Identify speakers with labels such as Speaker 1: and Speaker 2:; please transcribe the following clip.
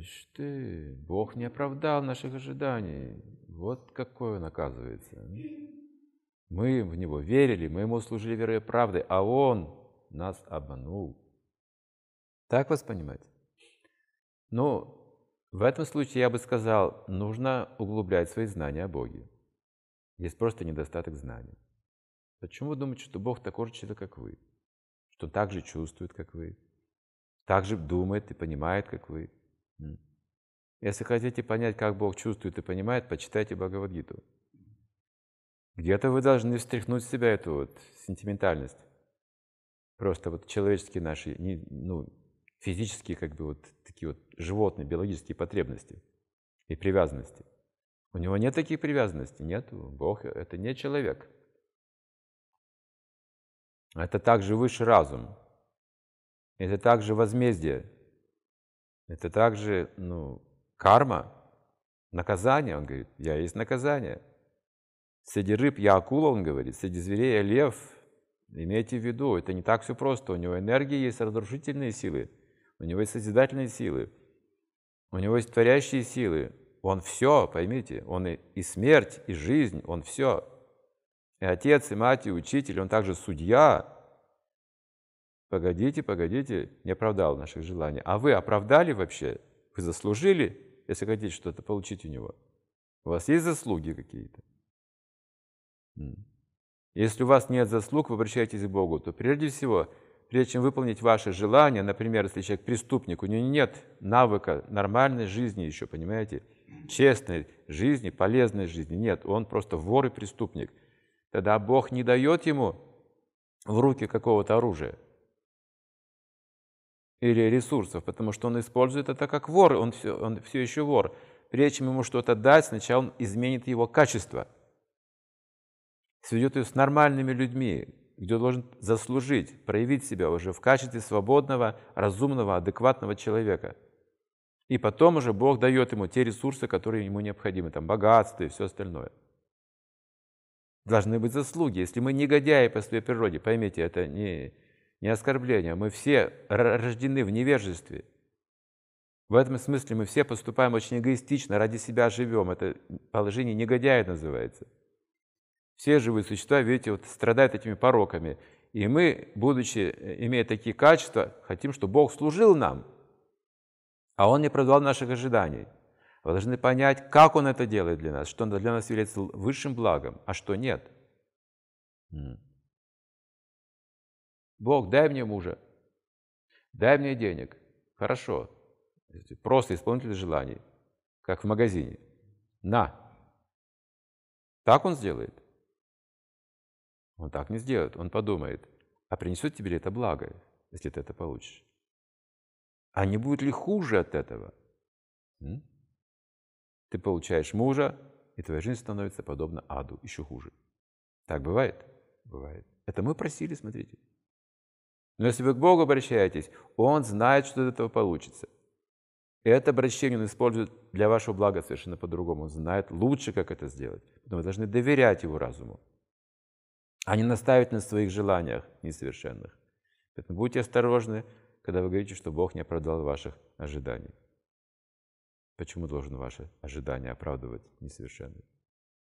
Speaker 1: Ишь ты, Бог не оправдал наших ожиданий. Вот какой он оказывается. Мы в Него верили, мы Ему служили верой и правдой, а Он нас обманул. Так вас понимать? Ну, в этом случае я бы сказал, нужно углублять свои знания о Боге. Есть просто недостаток знаний. Почему вы думаете, что Бог такой же человек, как вы? Что так же чувствует, как вы? Так же думает и понимает, как вы? Если хотите понять, как Бог чувствует и понимает, почитайте Бхагавадгиту. Где-то вы должны встряхнуть в себя эту вот сентиментальность. Просто вот человеческие наши, ну, физические, как бы вот такие вот животные, биологические потребности и привязанности. У него нет таких привязанностей, нет. Бог — это не человек. Это также высший разум. Это также возмездие. Это также, ну, карма, наказание. Он говорит, я есть наказание. Среди рыб я акула, он говорит, среди зверей я лев. Имейте в виду, это не так все просто. У него энергии есть разрушительные силы, у него есть созидательные силы, у него есть творящие силы. Он все, поймите, он и, и смерть, и жизнь, он все. И отец, и мать, и учитель, он также судья. Погодите, погодите, не оправдал наших желаний. А вы оправдали вообще? Вы заслужили, если хотите что-то получить у него? У вас есть заслуги какие-то? Если у вас нет заслуг, вы обращаетесь к Богу, то прежде всего, прежде чем выполнить ваши желания, например, если человек преступник, у него нет навыка нормальной жизни еще, понимаете, честной жизни, полезной жизни, нет, он просто вор и преступник, тогда Бог не дает ему в руки какого-то оружия или ресурсов, потому что он использует это как вор, он все, он все еще вор. Прежде чем ему что-то дать, сначала он изменит его качество – сведет ее с нормальными людьми, где он должен заслужить, проявить себя уже в качестве свободного, разумного, адекватного человека. И потом уже Бог дает ему те ресурсы, которые ему необходимы, там богатство и все остальное. Должны быть заслуги. Если мы негодяи по своей природе, поймите, это не, не оскорбление, мы все рождены в невежестве. В этом смысле мы все поступаем очень эгоистично, ради себя живем. Это положение негодяя называется – все живые существа, видите, вот страдают этими пороками. И мы, будучи, э, имея такие качества, хотим, чтобы Бог служил нам, а Он не оправдал наших ожиданий. Вы должны понять, как Он это делает для нас, что Он для нас является высшим благом, а что нет. Бог, дай мне мужа, дай мне денег. Хорошо. Просто исполнитель желаний, как в магазине. На. Так Он сделает. Он так не сделает. Он подумает, а принесет тебе ли это благо, если ты это получишь? А не будет ли хуже от этого? М? Ты получаешь мужа, и твоя жизнь становится подобна аду, еще хуже. Так бывает? Бывает. Это мы просили, смотрите. Но если вы к Богу обращаетесь, Он знает, что из этого получится. Это обращение Он использует для вашего блага совершенно по-другому. Он знает лучше, как это сделать. Но вы должны доверять Его разуму а не наставить на своих желаниях несовершенных. Поэтому будьте осторожны, когда вы говорите, что Бог не оправдал ваших ожиданий. Почему должен ваши ожидания оправдывать несовершенные?